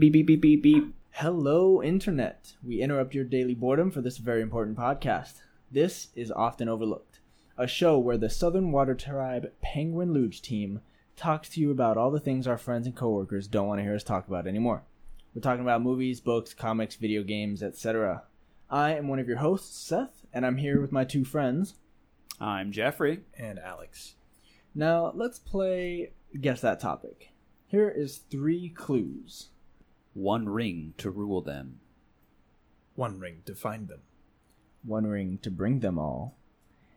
Beep beep beep beep beep. Hello, Internet. We interrupt your daily boredom for this very important podcast. This is Often Overlooked, a show where the Southern Water Tribe Penguin Luge team talks to you about all the things our friends and coworkers don't want to hear us talk about anymore. We're talking about movies, books, comics, video games, etc. I am one of your hosts, Seth, and I'm here with my two friends. I'm Jeffrey. and Alex. Now, let's play Guess That Topic. Here is three clues. One ring to rule them. One ring to find them. one ring to bring them all,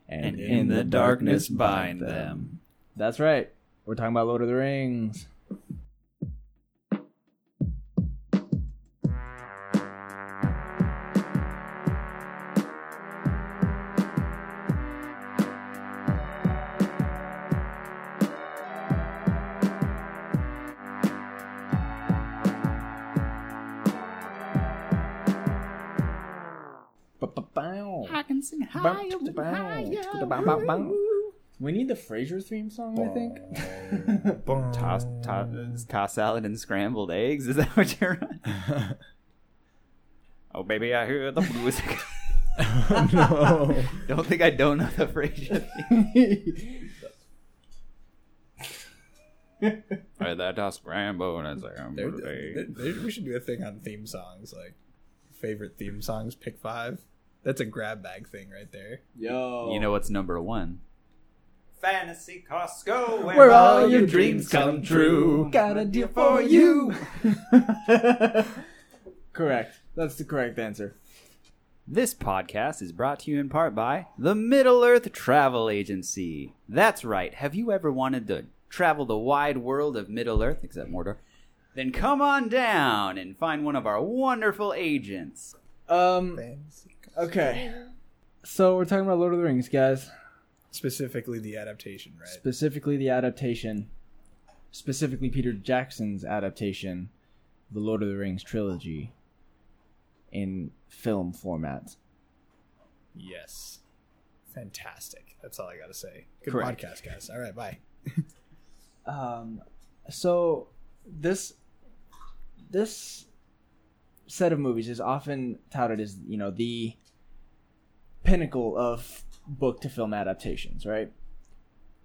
And in the darkness bind them. That's right. We're talking about Lord of the Rings. Ba-ba-bow. I can sing Ba-ba-bow. We need the Frasier theme song, I think. Toss, toss, toss salad and scrambled eggs. Is that what you're on? oh, baby, I hear the music. no. don't think I don't know the Frasier theme. Or that toss scramble and There, scrambled there- eggs. there- we should do a thing on theme songs, like favorite theme songs. Pick five. That's a grab bag thing right there. Yo. You know what's number one? Fantasy Costco, where all your dreams come true. Got a deal for you. correct. That's the correct answer. This podcast is brought to you in part by the Middle Earth Travel Agency. That's right. Have you ever wanted to travel the wide world of Middle Earth, except Mordor? Then come on down and find one of our wonderful agents. Um. Fancy. Okay. So we're talking about Lord of the Rings, guys. Specifically, the adaptation, right? Specifically, the adaptation. Specifically, Peter Jackson's adaptation, the Lord of the Rings trilogy, in film format. yes. Fantastic. That's all I gotta say. Good Correct. podcast, guys. All right, bye. Um, so this this set of movies is often touted as you know the pinnacle of book to film adaptations, right?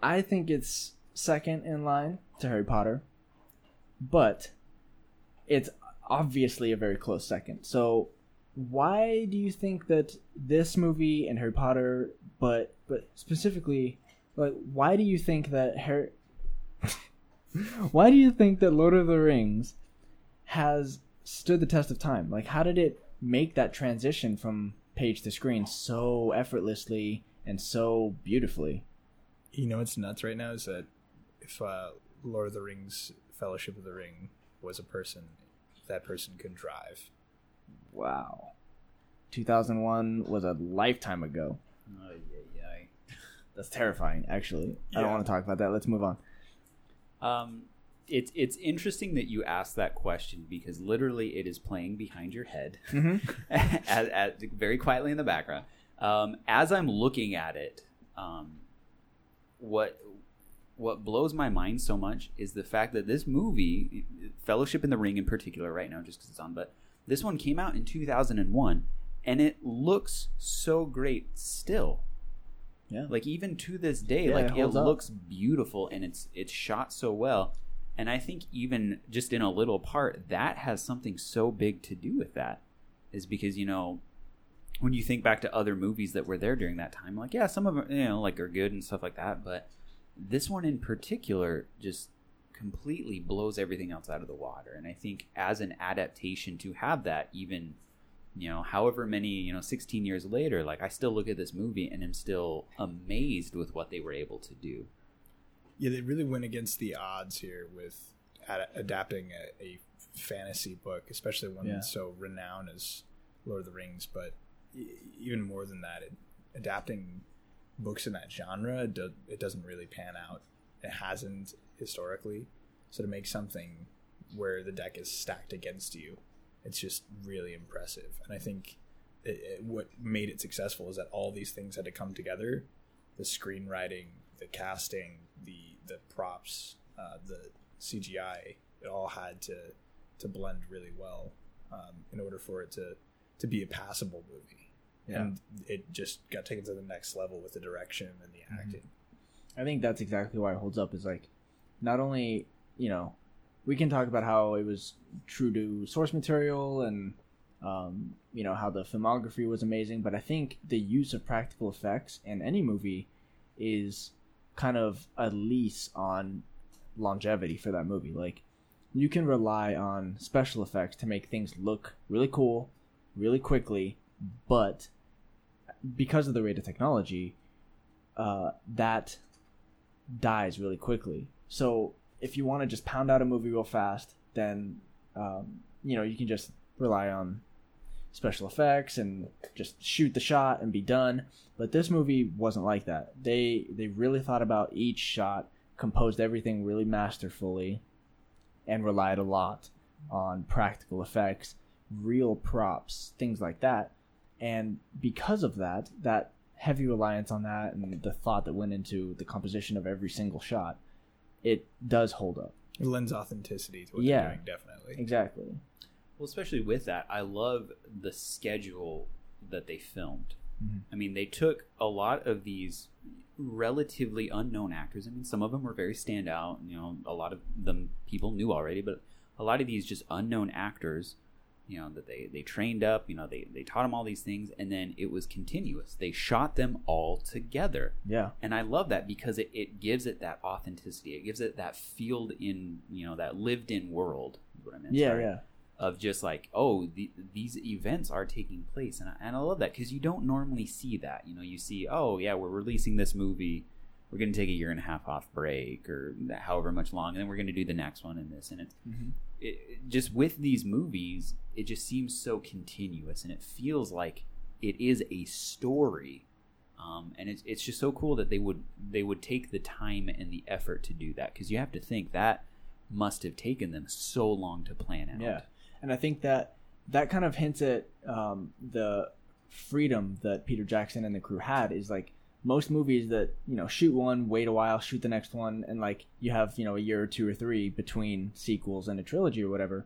I think it's second in line to Harry Potter, but it's obviously a very close second. So why do you think that this movie and Harry Potter, but but specifically, like why do you think that Harry why do you think that Lord of the Rings has stood the test of time? Like, how did it make that transition from page to screen so effortlessly and so beautifully? You know what's nuts right now is that if uh, Lord of the Rings, Fellowship of the Ring, was a person, that person could drive. Wow. 2001 was a lifetime ago. Oh, yeah, yeah. That's terrifying, actually. I don't want to talk about that. Let's move on. Um, it's it's interesting that you asked that question because literally it is playing behind your head, as, as, very quietly in the background. Um, as I'm looking at it, um, what what blows my mind so much is the fact that this movie, Fellowship in the Ring in particular, right now just because it's on, but this one came out in 2001, and it looks so great still Yeah. like even to this day Yeah, like it it, holds up. looks beautiful and it's it's shot so well and i think even just in a little part that has something so big to do with that is because you know when you think back to other movies that were there during that time like yeah some of them you know like are good and stuff like that but this one in particular just completely blows everything else out of the water. And i think as an adaptation to have that even you know however many you know 16 years later like i still look at this movie and am still amazed with what they were able to do Yeah, they really went against the odds here with ad- adapting a, a fantasy book, especially one Yeah. so renowned as Lord of the Rings. But e- even more than that, it, adapting books in that genre, it, do, it doesn't really pan out. It hasn't historically. So to make something where the deck is stacked against you, it's just really impressive. And I think it, it, what made it successful is that all these things had to come together the screenwriting, the casting, the the props, uh, the CGI. It all had to to blend really well um, in order for it to to be a passable movie. Yeah. And it just got taken to the next level with the direction and the Mm-hmm. acting. I think that's exactly why it holds up. Is like, not only you know, we can talk about how it was true to source material and um, you know how the filmography was amazing, but I think the use of practical effects in any movie is kind of a lease on longevity for that movie. Like, you can rely on special effects to make things look really cool, really quickly, but because of the rate of technology, uh, that dies really quickly. So if you want to just pound out a movie real fast, then um, you know you can just rely on special effects and just shoot the shot and be done. But this movie wasn't like that. They they really thought about each shot, composed everything really masterfully, and relied a lot on practical effects, real props, things like that. And because of that, that heavy reliance on that and the thought that went into the composition of every single shot, it does hold up. It lends authenticity to what Yeah. they're doing, definitely. Exactly. Well, especially with that, I love the schedule that they filmed. Mhm. I mean, they took a lot of these relatively unknown actors. I mean, some of them were very standout. You know, a lot of them people knew already, but a lot of these just unknown actors, you know, that they they trained up. You know, they they taught them all these things, and then it was continuous. They shot them all together Yeah. and I love that because it, it gives it that authenticity. It gives it that field in you know that lived in world. Is what I meant. Yeah, sorry, yeah. Of just like oh the, these events are taking place, and I, and I love that because you don't normally see that. You know, you see oh yeah we're releasing this movie, we're going to take a year and a half off break or however much long, and then we're going to do the next one and this and it's Mhm. it, it- just with these movies, it just seems so continuous, and it feels like it is a story. Um, and it's it's just so cool that they would they would take the time and the effort to do that because you have to think that must have taken them so long to plan out. Yeah. And I think that that kind of hints at um, the freedom that Peter Jackson and the crew had is like most movies that, you know, shoot one, wait a while, shoot the next one, and like you have, you know, a year or two or three between sequels and a trilogy or whatever,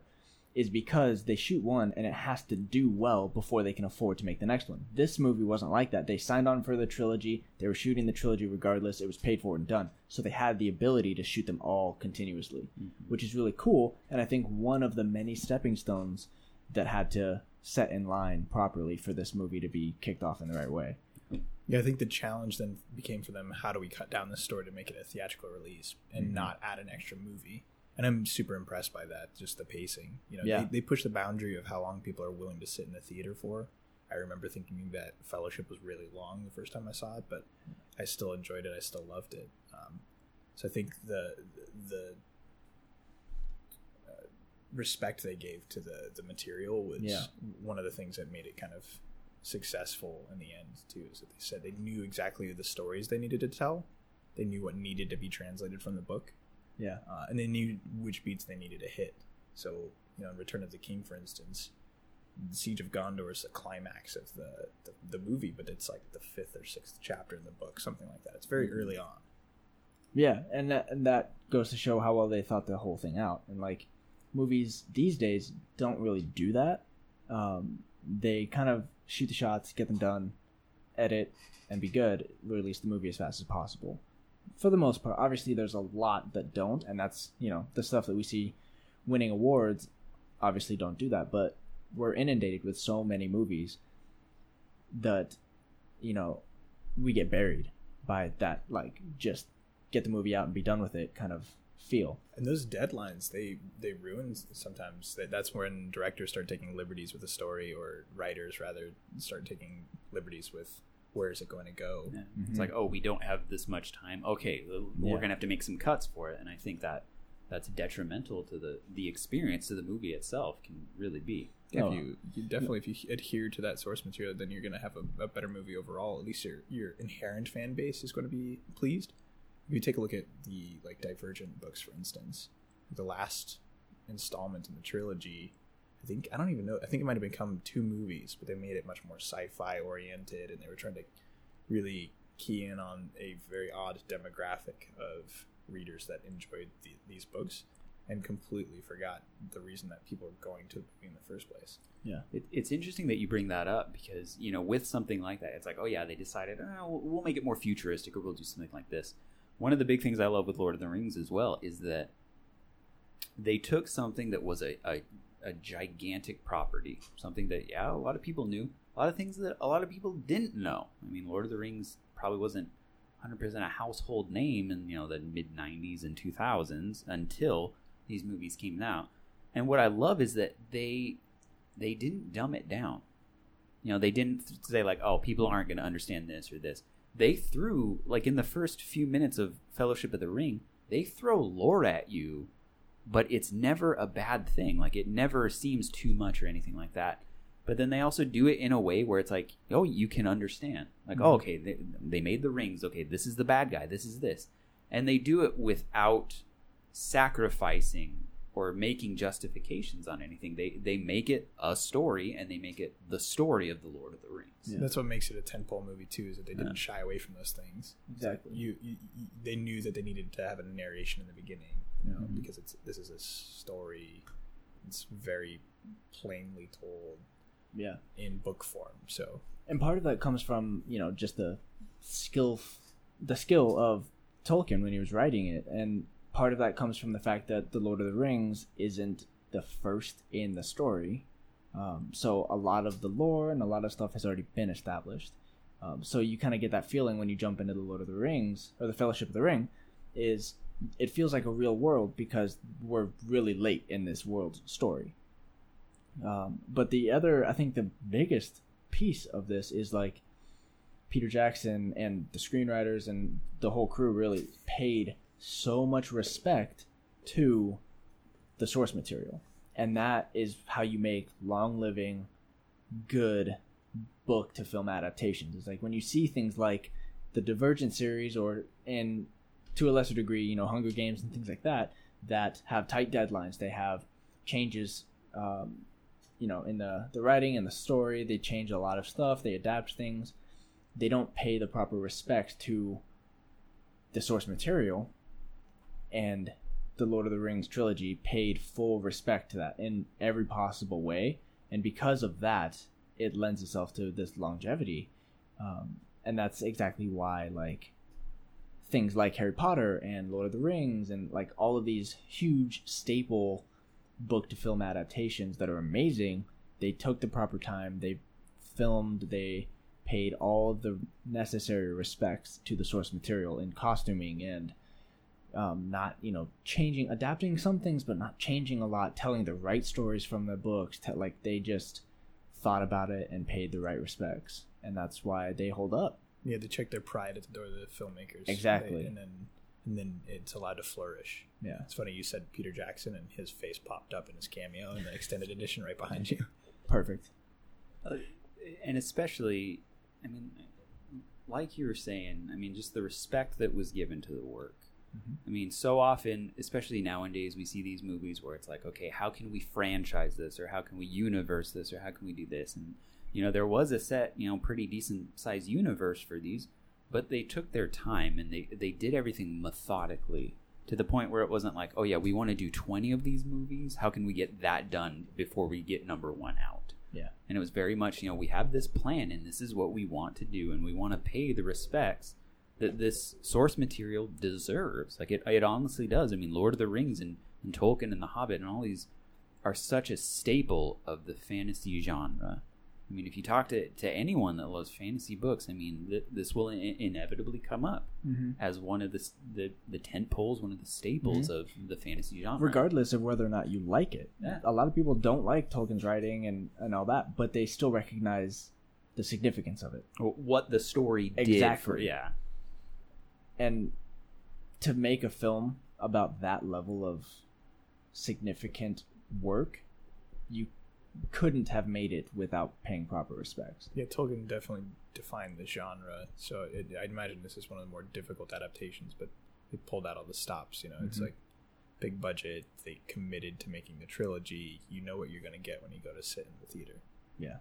is because they shoot one and it has to do well before they can afford to make the next one. This movie wasn't like that. They signed on for the trilogy, they were shooting the trilogy regardless, it was paid for and done. So they had the ability to shoot them all continuously which is really cool. And I think one of the many stepping stones that had to set in line properly for this movie to be kicked off in the right way. Yeah, I think the challenge then became for them how do we cut down the story to make it a theatrical release and Mhm. not add an extra movie. And I'm super impressed by that, just the pacing. You know, Yeah. they, they push the boundary of how long people are willing to sit in the theater for. I remember thinking that Fellowship was really long the first time I saw it, but I still enjoyed it. I still loved it. Um, so I think the the uh, respect they gave to the the material was Yeah. one of the things that made it kind of successful in the end too. Is that they said they knew exactly the stories they needed to tell. They knew what needed to be translated from the book Yeah. uh, and they knew which beats they needed to hit. So, you know, in Return of the King, for instance, the Siege of Gondor is the climax of the, the, the movie, but it's like the fifth or sixth chapter in the book, something like that. It's very early on. Yeah, and that, and that goes to show how well they thought the whole thing out. And like movies these days don't really do that. Um, they kind of shoot the shots, get them done, edit, and be good. Release the movie as fast as possible. For the most part, obviously, there's a lot that don't, and that's you know the stuff that we see winning awards. Obviously, don't do that, but we're inundated with so many movies that you know we get buried by that like just get the movie out and be done with it kind of feel. And those deadlines, they they ruin sometimes. That That's when directors start taking liberties with the story, or writers rather start taking liberties with where is it going to go. Yeah. Mhm. It's like, oh, we don't have this much time. Okay, we're gonna have to make some cuts for it, and I think that that's detrimental to the the experience to the movie itself can really be. If Oh. you, you definitely if you adhere to that source material, then you're going to have a, a better movie overall. At least your your inherent fan base is going to be pleased. If you take a look at the like Divergent books, for instance, the last installment in the trilogy, I think I don't even know. I think it might have become two movies, but they made it much more sci-fi oriented, and they were trying to really key in on a very odd demographic of readers that enjoyed the, these books. and completely forgot the reason that people are going to movie in the first place. Yeah, it, it's interesting that you bring that up because you know with something like that, it's like, oh yeah, they decided oh, we'll, we'll make it more futuristic or we'll do something like this. One of the big things I love with Lord of the Rings as well is that they took something that was a, a, a gigantic property, something that yeah, a lot of people knew, a lot of things that a lot of people didn't know. I mean, Lord of the Rings probably wasn't 100% a household name in you know the mid 90s and 2000s until these movies came out. And what I love is that they they didn't dumb it down. You know, they didn't say like, "Oh, people aren't going to understand this or this." They threw like in the first few minutes of Fellowship of the Ring, they throw lore at you, but it's never a bad thing. Like it never seems too much or anything like that. But then they also do it in a way where it's like, "Oh, you can understand." Like, "Oh, mm-hmm. okay, they, they made the rings. Okay, this is the bad guy. This is this." And they do it without sacrificing or making justifications on anything. They they make it a story and they make it the story of the Lord of the Rings. Yeah. That's what makes it a tentpole movie too, is that they didn't Yeah. shy away from those things. Exactly. You, you, you they knew that they needed to have a narration in the beginning, you know, Mhm. because it's this is a story. It's very plainly told Yeah. in book form. So and part of that comes from you know just the skill the skill of tolkien when he was writing it and part of that comes from the fact that the lord of the rings isn't the first in the story um, so a lot of the lore and a lot of stuff has already been established um, so you kind of get that feeling when you jump into the lord of the rings or the fellowship of the ring is it feels like a real world because we're really late in this world story um, but the other i think the biggest piece of this is like Peter Jackson and the screenwriters and the whole crew really paid so much respect to the source material. And that is how you make long living, good book to film adaptations. It's like when you see things like the Divergent series or in to a lesser degree, you know, Hunger Games and things like that, that have tight deadlines. They have changes um, you know in the the writing and the story. They change a lot of stuff. They adapt things. They don't pay the proper respect to the source material. And the lord of the rings trilogy paid full respect to that in every possible way. And because of that it lends itself to this longevity. Um, and that's exactly why like things like harry potter and lord of the rings and like all of these huge staple book to film adaptations that are amazing they took the proper time they filmed they paid all the necessary respects to the source material in costuming and um, not you know changing adapting some things but not changing a lot telling the right stories from the books te- like they just thought about it and paid the right respects. And that's why they hold up you had to check their pride at the door of the filmmakers, Exactly. They- and then and then it's allowed to flourish. yeah It's funny you said Peter Jackson and his face popped up in his cameo in the extended edition right behind you. perfect and especially i mean like you were saying i mean just the respect that was given to the work Mhm. i mean so often especially nowadays we see these movies where it's like okay how can we franchise this or how can we universe this or how can we do this and you know there was a set you know pretty decent size universe for these but they took their time and they they did everything methodically to the point where it wasn't like oh yeah we want to do 20 of these movies. How can we get that done before we get number one out? Yeah. And it was very much you know we have this plan and this is what we want to do and we want to pay the respects that this source material deserves. Like it, it honestly does. I mean lord of the rings and, and tolkien and the hobbit and all these are such a staple of the fantasy genre i mean if you talk to, to anyone that loves fantasy books i mean th- this will in- inevitably come up mm-hmm. as one of the the, the tent poles one of the staples of the fantasy genre regardless of whether or not you like it. Yeah. A lot of people don't like Tolkien's writing and, and all that, but they still recognize the significance of it. What the story did Exactly. for yeah And to make a film about that level of significant work, you couldn't have made it without paying proper respects. Yeah, Tolkien definitely defined the genre, so it, I'd imagine this is one of the more difficult adaptations. But they pulled out all the stops. You know, it's Mhm. like big budget. They committed to making the trilogy. You know what you're going to get when you go to sit in the theater. Yeah.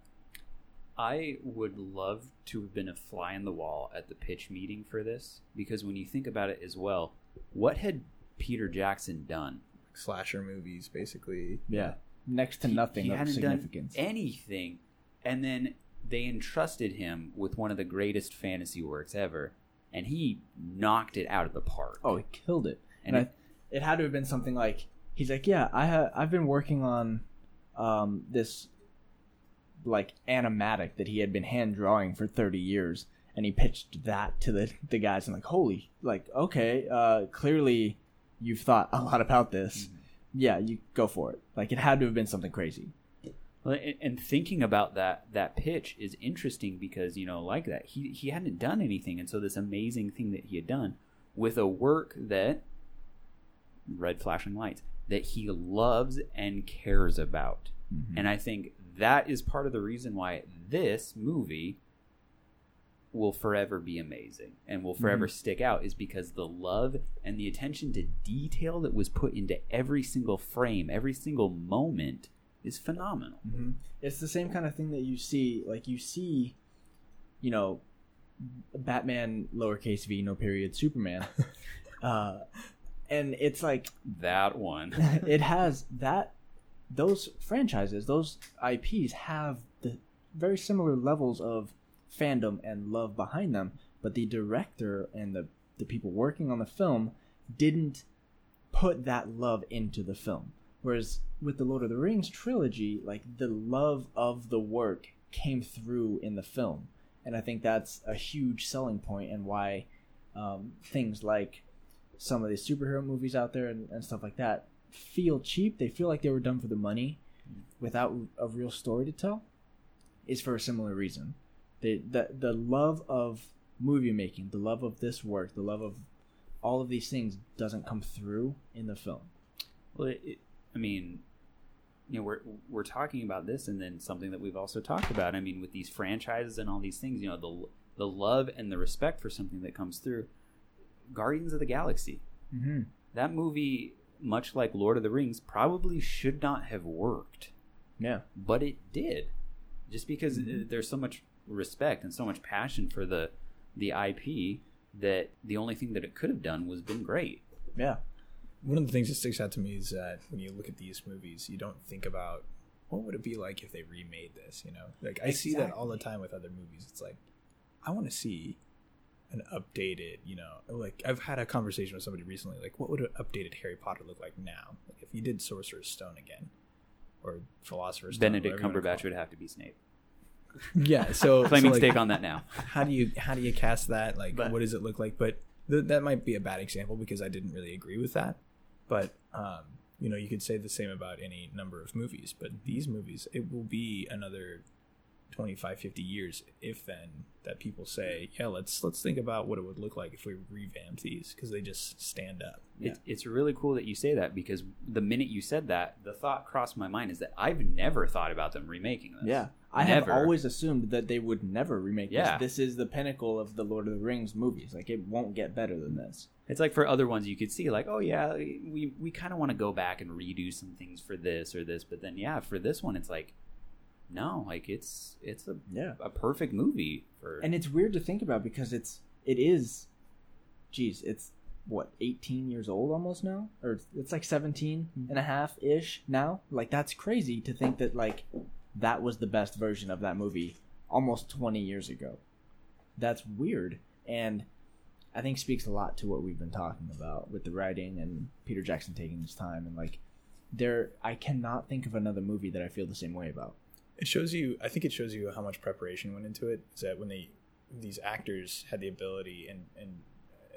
I would love to have been a fly in the wall at the pitch meeting for this because when you think about it as well, what had Peter Jackson done? slasher movies, basically. Yeah, next to He- nothing he of hadn't significance. done anything, and then they entrusted him with one of the greatest fantasy works ever, and he knocked it out of the park. oh, he killed it. and And it, I, it had to have been something like he's like, yeah, I ha- I've been working on um, this like animatic that he had been hand drawing for 30 years and he pitched that to the the guys and like holy like okay uh clearly you've thought a lot about this yeah you go for it. Like it had to have been something crazy. Well, and- and thinking about that that pitch is interesting because you know like that he he hadn't done anything. And so this amazing thing that he had done with a work that red flashing lights that he loves and cares about. Mm-hmm. And i think that is part of the reason why this movie will forever be amazing and will forever stick out is because the love and the attention to detail that was put into every single frame every single moment is phenomenal. Mm-hmm. It's the same kind of thing that you see, like you see, you know, Batman lowercase v no period Superman, uh, and it's like that one. It has that those franchises, those IPs have the very similar levels of fandom and love behind them, but the director and the the people working on the film didn't put that love into the film. Whereas with the Lord of the Rings trilogy, like the love of the work came through in the film, and I think that's a huge selling point and why um, things like some of the superhero movies out there and, and stuff like that feel cheap. They feel like they were done for the money, without a real story to tell. Is for a similar reason. The the the love of movie making, the love of this work, the love of all of these things doesn't come through in the film. Well, it, it, I mean, you know, we're we're talking about this, and then something that we've also talked about. I mean, with these franchises and all these things, you know, the the love and the respect for something that comes through. Guardians of the Galaxy. Mm-hmm. That movie, much like Lord of the Rings, probably should not have worked, Yeah. but it did, just because uh, there's so much respect and so much passion for the the IP that the only thing that it could have done was been great. Yeah. One of the things that sticks out to me is that when you look at these movies, you don't think about what would it be like if they remade this. You know, like I see that all the time with other movies. It's like I want to see an updated. You know, like I've had a conversation with somebody recently. Like, what would an updated Harry Potter look like now? Like if you did Sorcerer's Stone again, or Philosopher's Stone, Benedict whatever Cumberbatch would have to be Snape. It. Yeah. So Claiming so, like, stake on that now. how do you how do you cast that like But- what does it look like but th- that might be a bad example because i didn't really agree with that but um you know you could say the same about any number of movies but these movies it will be another 25 50 years if then that people say yeah let's let's think about what it would look like if we revamped these because they just stand up It's, it's really cool that you say that because the minute you said that, the thought crossed my mind is that I've never thought about them remaking this. Yeah. I Never. have always assumed that they would never remake Yeah. this. This is the pinnacle of the Lord of the Rings movies. Like it won't get better than this. It's like for other ones you could see like, oh yeah, we we kind of want to go back and redo some things for this or this, but then yeah, for this one it's like no, like it's it's a Yeah. a perfect movie for And it's weird to think about because it's it is geez, it's what, 18 years old almost now? Or it's like 17 and a half ish now? Like that's crazy to think that like that was the best version of that movie almost 20 years ago. That's weird and I think speaks a lot to what we've been talking about with the writing and Peter Jackson taking his time and like there I cannot think of another movie that I feel the same way about. it shows you i think it shows you how much preparation went into it is that when they these actors had the ability and and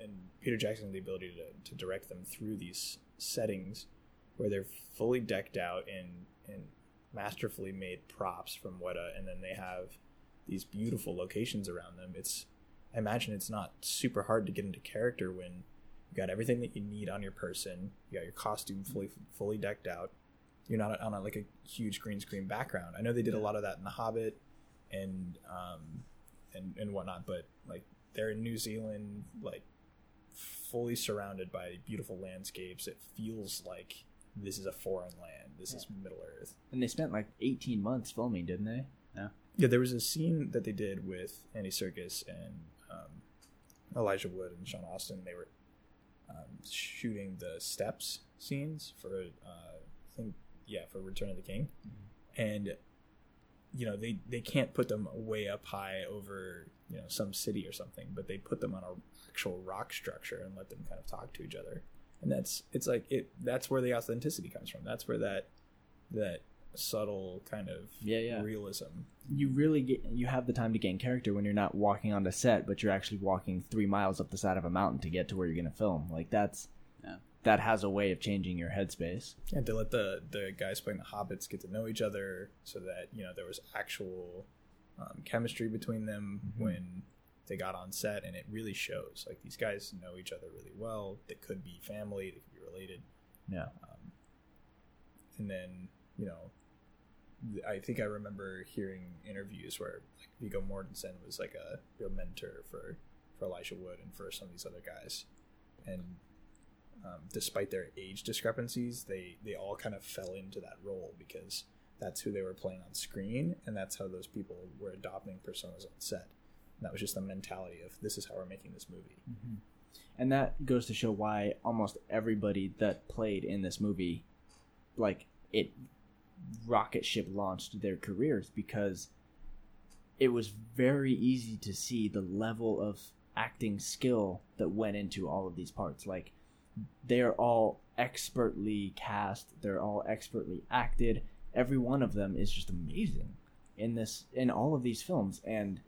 and peter jackson had the ability to, to direct them through these settings where they're fully decked out in in masterfully made props from weta and then they have these beautiful locations around them it's i imagine it's not super hard to get into character when you got everything that you need on your person you got your costume fully fully decked out you're not on a, like a huge green screen background. I know they did a lot of that in The Hobbit and um and and whatnot, but like they're in New Zealand, like fully surrounded by beautiful landscapes. It feels like this is a foreign land. This is Middle Earth. And they spent like 18 months filming, didn't they? Yeah, Yeah, there was a scene that they did with Andy Serkis and um, Elijah Wood and Sean Astin. They were um, shooting the steps scenes for uh, I think yeah for Return of the King, and you know they they can't put them way up high over you know some city or something, but they put them on a actual rock structure and let them kind of talk to each other, and that's it's like it that's where the authenticity comes from. That's where that that subtle kind of Yeah, yeah. realism. you really get you have the time to gain character when you're not walking on the set, but you're actually walking three miles up the side of a mountain to get to where you're gonna film. Like that's Yeah. that has a way of changing your headspace. And to let the the guys playing the hobbits get to know each other, so that you know there was actual um, chemistry between them Mhm. when they got on set, and it really shows. Like these guys know each other really well. They could be family. They could be related. Yeah. Um, and then you know, I think I remember hearing interviews where like Viggo Mortensen was like a real mentor for for Elijah Wood and for some of these other guys, and um, despite their age discrepancies, they they all kind of fell into that role because that's who they were playing on screen, and that's how those people were adopting personas on set. That was just the mentality of this is how we're making this movie. Mm-hmm. And that goes to show why almost everybody that played in this movie, like it, rocket ship launched their careers because it was very easy to see the level of acting skill that went into all of these parts. Like they're all expertly cast, they're all expertly acted. Every one of them is just amazing in this in all of these films and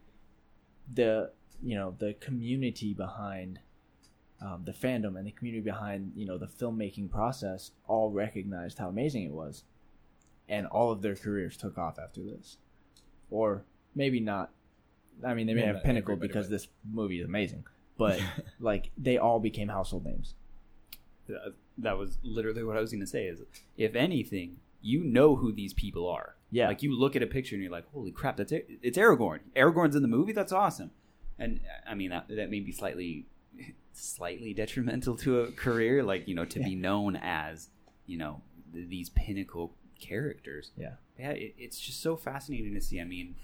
the you know the community behind um, the fandom and the community behind you know the filmmaking process all recognized how amazing it was and all of their careers took off after this or maybe not i mean they may Well, have pinnacled because but- this movie is amazing but like they all became household names That- that was literally what I was going to say. Is if anything, you know who these people are. Yeah Like you look at a picture and you're like, "Holy crap! That's it. It's Aragorn. Aragorn's in the movie. That's awesome." And I mean that that may be slightly slightly detrimental to a career, like you know, to be known as you know th- these pinnacle characters. Yeah. yeah. It, it's just so fascinating to see. I mean,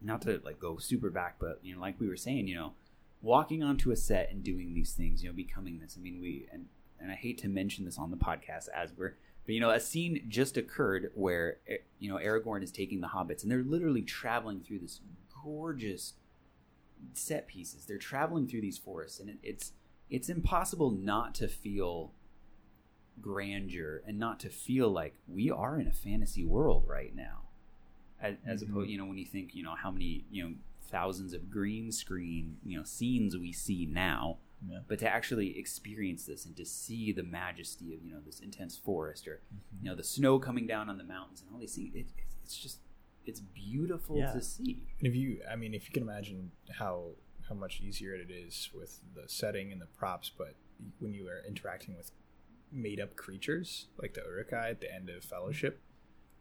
not to like go super back, but you know, like we were saying, you know, walking onto a set and doing these things, you know, becoming this. I mean, we and and I hate to mention this on the podcast as we're but you know, a scene just occurred where eh, you know Aragorn is taking the hobbits, and they're literally traveling through this gorgeous set pieces. They're traveling through these forests, and it, it's it's impossible not to feel grandeur and not to feel like we are in a fantasy world right now. As, as Mhm. opposed, you know, when you think, you know, how many you know thousands of green screen you know scenes we see now Yeah. but to actually experience this and to see the majesty of you know this intense forest or mm-hmm. you know the snow coming down on the mountains and all these things it, it, it's just it's beautiful Yeah. to see And if you, I mean, if you can imagine how how much easier it is with the setting and the props, but when you are interacting with made up creatures like the Uruk-hai at the end of Fellowship,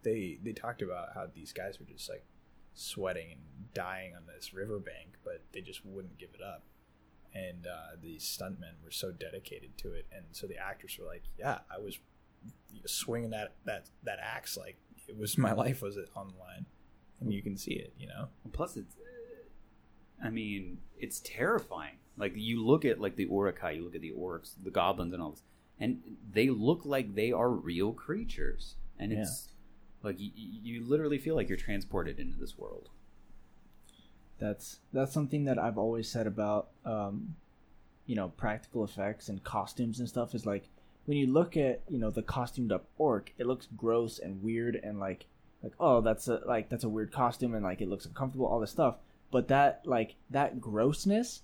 they they talked about how these guys were just like sweating and dying on this riverbank, but they just wouldn't give it up. And uh, these stuntmen were so dedicated to it, and so the actors were like, "Yeah, I was swinging that that that axe like it was my life was it on the line." And you can see it, you know. Plus it's i mean it's terrifying like you look at like the Uruk-hai, you look at the orcs the goblins and all this and they look like they are real creatures and it's like you, you literally feel like you're transported into this world that's that's something that I've always said about um, you know practical effects and costumes and stuff is like when you look at you know the costumed up orc, it looks gross and weird and like like oh that's a like that's a weird costume and like it looks uncomfortable all this stuff. But that like that grossness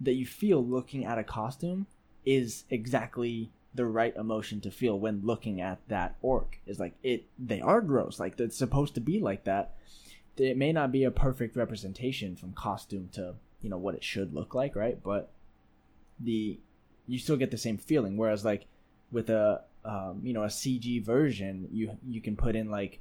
that you feel looking at a costume is exactly the right emotion to feel when looking at that orc. Is like it they are gross like it's supposed to be like that it may not be a perfect representation from costume to you know what it should look like right? But the you still get the same feeling. Whereas like with a um, you know a cg version you you can put in like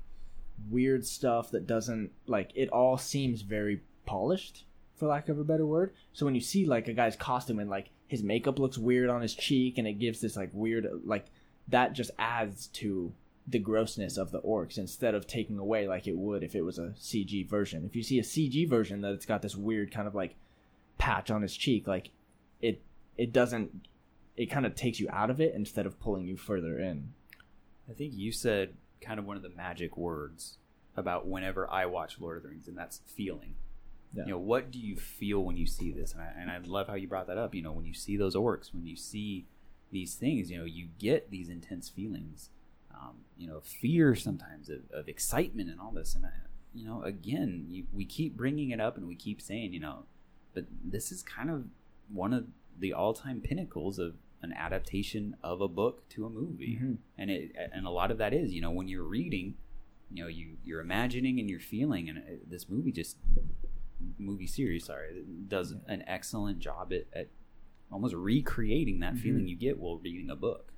weird stuff that doesn't like it all seems very polished for lack of a better word. So when you see like a guy's costume and like his makeup looks weird on his cheek and it gives this like weird like that just adds to the grossness of the orcs instead of taking away like it would if it was a CG version. If you see a CG version that it's got this weird kind of like patch on his cheek, like it it doesn't it kind of takes you out of it instead of pulling you further in. I think you said kind of one of the magic words about whenever I watch Lord of the Rings, and that's feeling. Yeah. You know, what do you feel when you see this? And I, and I love how you brought that up. You know, when you see those orcs, when you see these things, you know, you get these intense feelings. Um, you know, fear sometimes of, of excitement and all this. And I, you know, again, you, we keep bringing it up and we keep saying, you know, but this is kind of one of the all-time pinnacles of an adaptation of a book to a movie Mhm. and it and a lot of that is you know when you're reading you know you you're imagining and you're feeling and it, this movie just movie series sorry does an excellent job at, at almost recreating that feeling you get while reading a book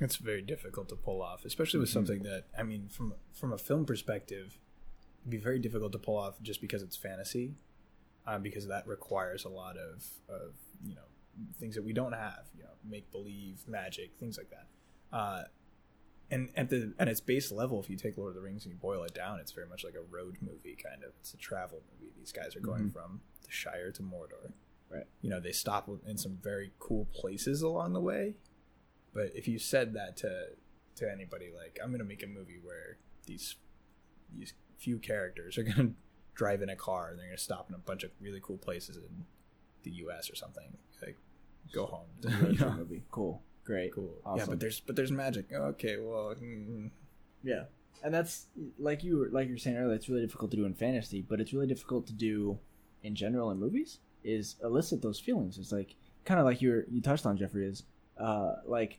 It's very difficult to pull off, especially with something that I mean, from from a film perspective, it'd be very difficult to pull off just because it's fantasy, um, because that requires a lot of of you know things that we don't have, you know, make believe, magic, things like that. Uh, and at the at its base level, if you take Lord of the Rings and you boil it down, it's very much like a road movie kind of. It's a travel movie. These guys are going from the Shire to Mordor. Right. You know, they stop in some very cool places along the way. But if you said that to to anybody, like I'm gonna make a movie where these these few characters are gonna drive in a car and they're gonna stop in a bunch of really cool places in the U.S. or something, like go home. You know? movie. Cool. Great. Cool. Yeah, but there's but there's magic. Okay, well, mm, Yeah, and that's like you were like you were saying earlier. It's really difficult to do in fantasy, but it's really difficult to do in general in movies. Is elicit those feelings. It's like kind of like you were, you touched on Jeffrey. Is uh, like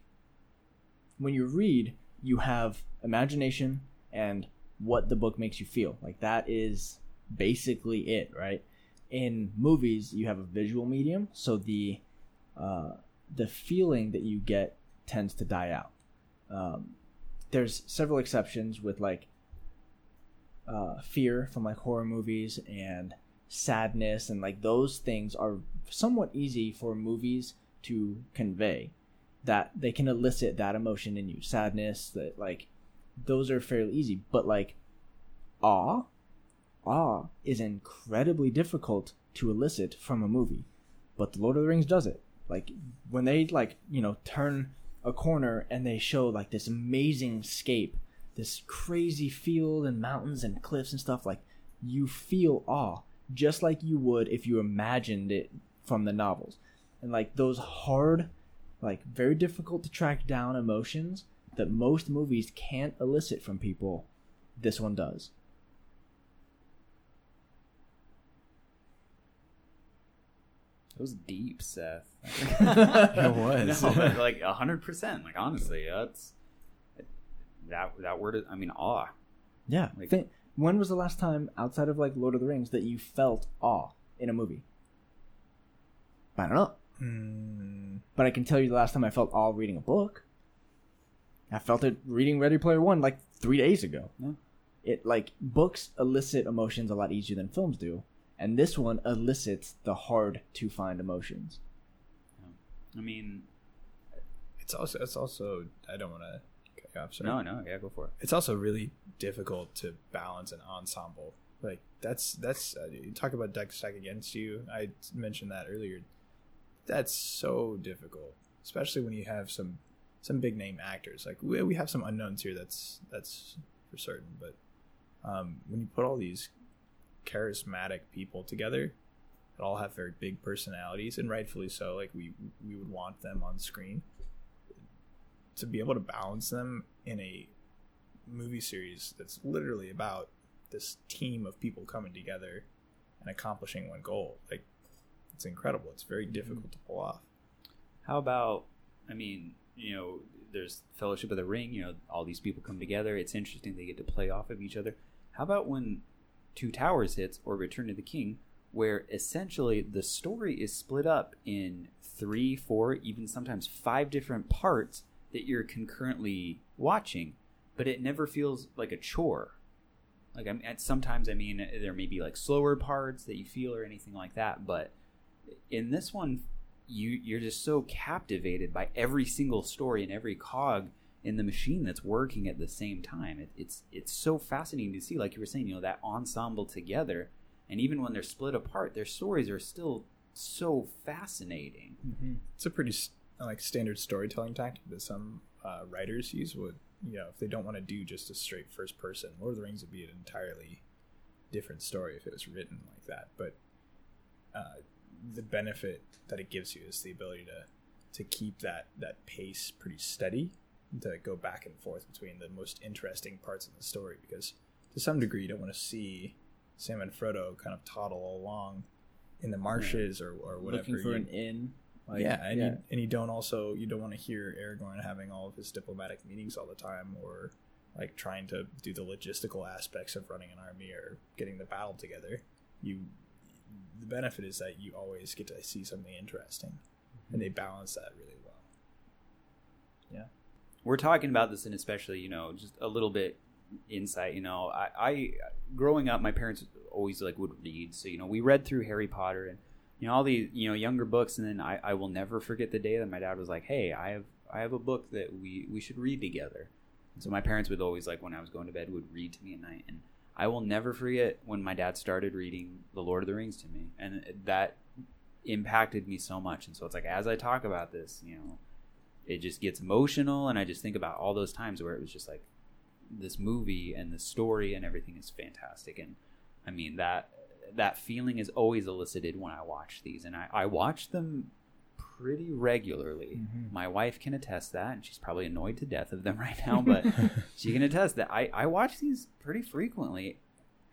when you read, you have imagination and what the book makes you feel. Like that is basically it, right? In movies, you have a visual medium, so the uh, the feeling that you get tends to die out. Um, there's several exceptions with like uh, fear from like horror movies and sadness and like those things are somewhat easy for movies to convey that they can elicit that emotion in you. Sadness that like those are fairly easy. But like awe awe is incredibly difficult to elicit from a movie. But the lord of the rings does it. Like when they like you know turn a corner and they show like this amazing scape this crazy field and mountains and cliffs and stuff like you feel awe just like you would if you imagined it from the novels. And like those hard like very difficult to track down emotions that most movies can't elicit from people this one does it was deep seth it was. no, but like hundred percent. Like honestly, that's that that word. Is, I mean, awe. yeah Like- Think- when was the last time outside of like lord of the rings that you felt awe in a movie i don't know Mm, but I can tell you the last time I felt awe reading a book. I felt it reading Ready Player One like three days ago. Yeah. It like books elicit emotions a lot easier than films do, and this one elicits the hard to find emotions. I mean, it's also it's also I don't want to cut you off. Sorry. no, no, yeah, go for it. it's also really difficult to balance an ensemble. Like that's that's uh, you talk about deck stack against you. I mentioned that earlier. That's so difficult, especially when you have some some big name actors. Like we, we have some unknowns here. That's that's for certain. But um, when you put all these charismatic people together, that all have very big personalities, and rightfully so. Like we we would want them on screen to be able to balance them in a movie series that's literally about this team of people coming together and accomplishing one goal. Like it's incredible. It's very difficult to pull off. How about? I mean, you know, there's Fellowship of the Ring. You know, all these people come together. It's interesting. They get to play off of each other. How about when Two Towers hits or Return of the King, where essentially the story is split up in three, four, even sometimes five different parts that you're concurrently watching, but it never feels like a chore. Like I mean, and sometimes I mean there may be like slower parts that you feel or anything like that, but in this one you you're just so captivated by every single story and every cog in the machine that's working at the same time. It, it's it's so fascinating to see, like you were saying, you know, that ensemble together, and even when they're split apart, their stories are still so fascinating. It's a pretty like standard storytelling tactic that some uh, writers use would you know if they don't want to do just a straight first person lord of the rings would be an entirely different story if it was written like that but uh, the benefit that it gives you is the ability to to keep that that pace pretty steady to go back and forth between the most interesting parts of the story because to some degree you don't want to see sam and frodo kind of toddle along in the marshes or, or whatever Looking for You- an inn. Like, yeah, and You, and you don't also you don't want to hear Aragorn having all of his diplomatic meetings all the time, or like trying to do the logistical aspects of running an army or getting the battle together. You, the benefit is that you always get to see something interesting, and they balance that really well. Yeah, we're talking about this and especially you know just a little bit insight you know. I, I growing up my parents always like would read. So you know we read through harry potter and you know all these you know younger books and then I, I will never forget the day that my dad was like hey i have i have a book that we we should read together. And so my parents would always like when i was going to bed would read to me at night and i will never forget when my dad started reading the lord of the rings to me and that impacted me so much. And so it's like as i talk about this you know it just gets emotional and i just think about all those times where it was just like this movie and the story and everything is fantastic. And i mean that that feeling is always elicited when i watch these and i, I watch them pretty regularly Mhm. my wife can attest that and she's probably annoyed to death of them right now but she can attest that I, I watch these pretty frequently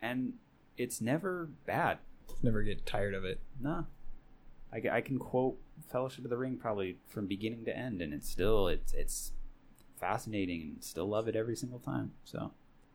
and it's never bad Never get tired of it. no I, I can quote fellowship of the ring probably from beginning to end and it's still it's it's fascinating and still love it every single time so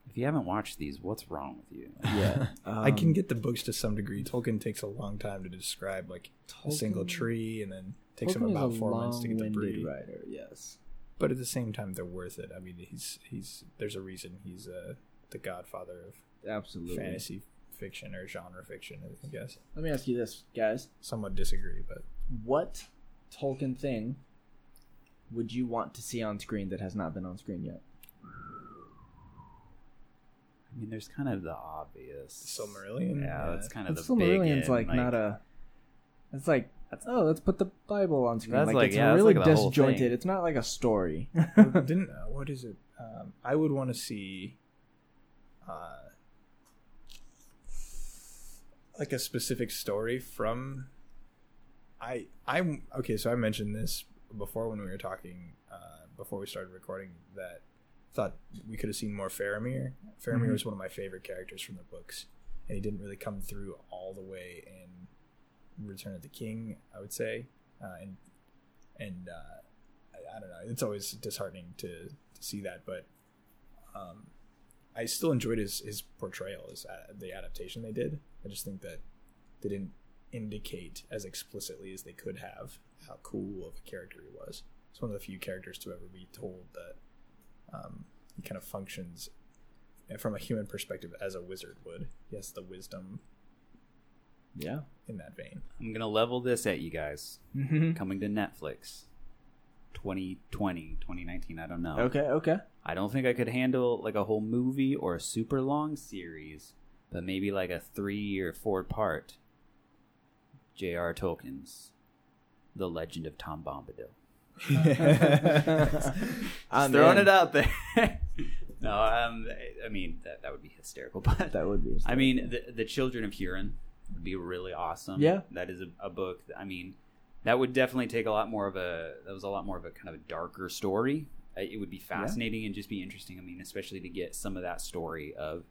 if you haven't watched these what's wrong with you yeah. I can Um, get the books to some degree. Tolkien takes a long time to describe like a single tree, and then takes Tolkien him about four months to get the long-winded breed. writer. Yes. But at the same time, they're worth it. I mean, he's he's there's a reason he's uh, the godfather of Absolutely. fantasy fiction or genre fiction. I guess Let me ask you this, guys: somewhat disagree, but What Tolkien thing would you want to see on screen that has not been on screen yet? i mean there's kind of the obvious the Silmarillion. yeah that's kind of But the big Silmarillion's end, like, not a. It's like oh, let's put the Bible on screen. That's like, like- it's yeah, that's really like the whole disjointed. thing. It's not like a story. didn't uh, what is it? Um, I would want to see, uh, like a specific story from. I I'm okay. So I mentioned this before when we were talking uh, before we started recording that thought we could have seen more Faramir. Faramir Mhm. was one of my favorite characters from the books, and he didn't really come through all the way in Return of the King. I would say, uh, and and uh, I, I don't know. It's always disheartening to, to see that, but um, I still enjoyed his his portrayal, his uh, the adaptation they did. I just think that they didn't indicate as explicitly as they could have how cool of a character he was. It's one of the few characters to ever be told that um, he kind of functions from a human perspective as a wizard would. He has the wisdom yeah. in that vein. i'm gonna level this at you guys Mm-hmm. coming to netflix 2020 2019 i don't know Okay. Okay. I don't think I could handle like a whole movie or a super long series, but maybe like a three or four part. J.R. Tolkien's The Legend of Tom Bombadil. I'm throwing in. it out there. no, um, I mean that that would be hysterical, but That would be. Hysterical. I mean the the Children of Húrin would be really awesome. Yeah. that is a, a book. That, I mean, that would definitely take a lot more of a that was a lot more of a kind of a darker story. It would be fascinating and just be interesting. I mean, especially to get some of that story of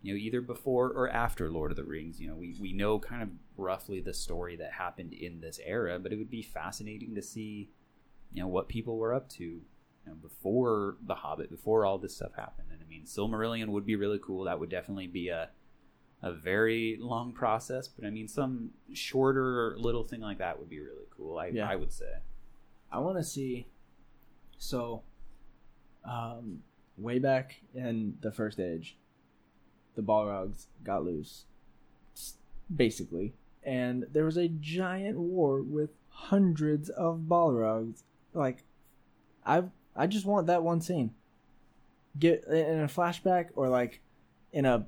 you know either before or after Lord of the Rings. You know, we we know kind of roughly the story that happened in this era, but it would be fascinating to see you know what people were up to you know, before the Hobbit, before all this stuff happened. And I mean, Silmarillion would be really cool. That would definitely be a a very long process, but I mean, some shorter little thing like that would be really cool. I Yeah. I would say. I want to see. So, um, way back in the first age, the Balrogs got loose, basically, and there was a giant war with hundreds of Balrogs. Like, I I just want that one scene. Get in a flashback or like in a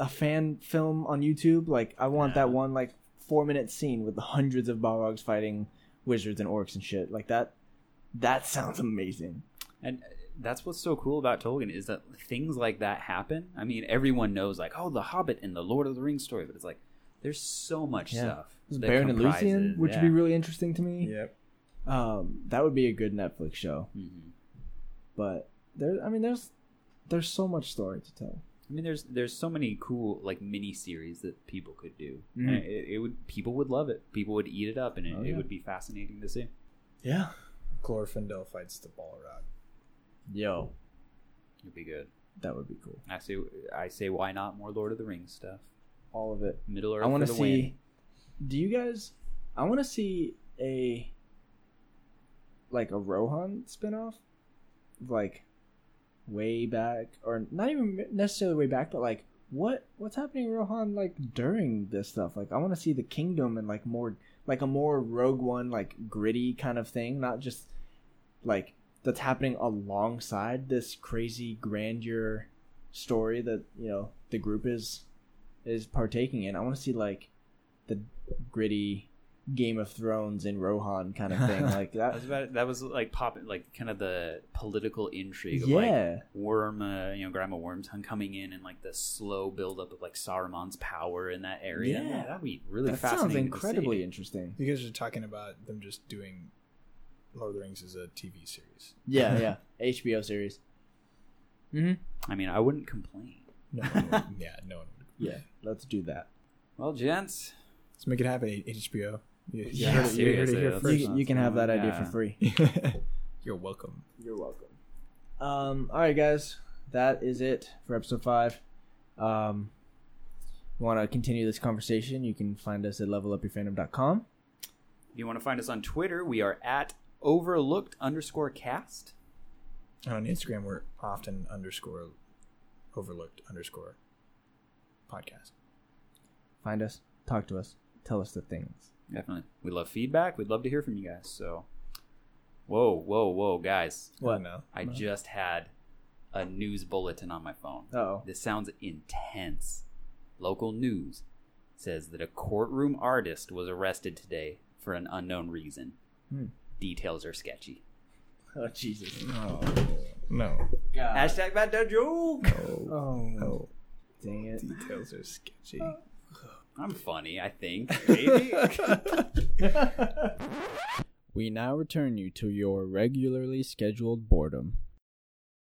a fan film on YouTube. Like, I want that one like four minute scene with hundreds of Balrogs fighting wizards and orcs and shit like that That sounds amazing. And that's what's so cool about Tolkien is that things like that happen. I mean, everyone knows like, oh, the Hobbit and the Lord of the Rings story, but it's like there's so much Yeah. stuff. that Beren and Lúthien, which yeah. would be really interesting to me. Yep. Um, that would be a good Netflix show. Mhm. But there, I mean, there's there's so much story to tell. I mean, there's there's so many cool like mini series that people could do. Mhm. It, it would people would love it. People would eat it up, and it, Oh, it would be fascinating to see. Yeah. Glorfindel fights the Balrog. Yo, It'd be good. that would be cool. I say I say why not more Lord of the Rings stuff? All of it. Middle Earth I want to see. win. Do you guys? I want to see a like a Rohan spinoff, like way back, or not even necessarily way back, but like what what's happening in Rohan like during this stuff? Like I want to see the kingdom and like more like a more Rogue One like gritty kind of thing, not just like that's happening alongside this crazy grandeur story that you know the group is is partaking in. I want to see like the gritty Game of Thrones in Rohan kind of thing, like That that. was about that was like pop like kind of the political intrigue of Yeah. like Worm, uh, you know, Grima Wormtongue coming in and like the slow buildup of like Saruman's power in that area. Yeah. that'd be really fascinating. that fascinating. sounds to incredibly see. interesting. You guys are talking about them just doing Lord of the Rings as a TV series. Yeah, yeah. HBO series. Mm-hmm. I mean, I wouldn't complain. No, one would- yeah, no one would. Yeah, let's do that. Well, gents, Let's make it happen. HBO. You, you Yeah, heard it, you heard it here first. You, you can have that idea Yeah. for free. You're welcome. You're welcome. Um, all right, guys, that is it for episode five. Um, want to continue this conversation? You can find us at levelupyourfandom.com. if you want to find us on Twitter, we are at overlooked underscore cast. And on Instagram, we're often underscore overlooked underscore podcast. Find us, talk to us, tell us the things. Definitely, we love feedback. We'd love to hear from you guys. So, whoa, whoa, whoa, guys! What? No. I just had a news bulletin on my phone. Oh, This sounds intense. Local news says that a courtroom artist was arrested today for an unknown reason. Hmm. Details are sketchy. oh Jesus! No. No. God. Hashtag bad dad joke. No. Oh, No. dang it! Details are sketchy. I'm funny, I think. Maybe. we now return you to your regularly scheduled boredom.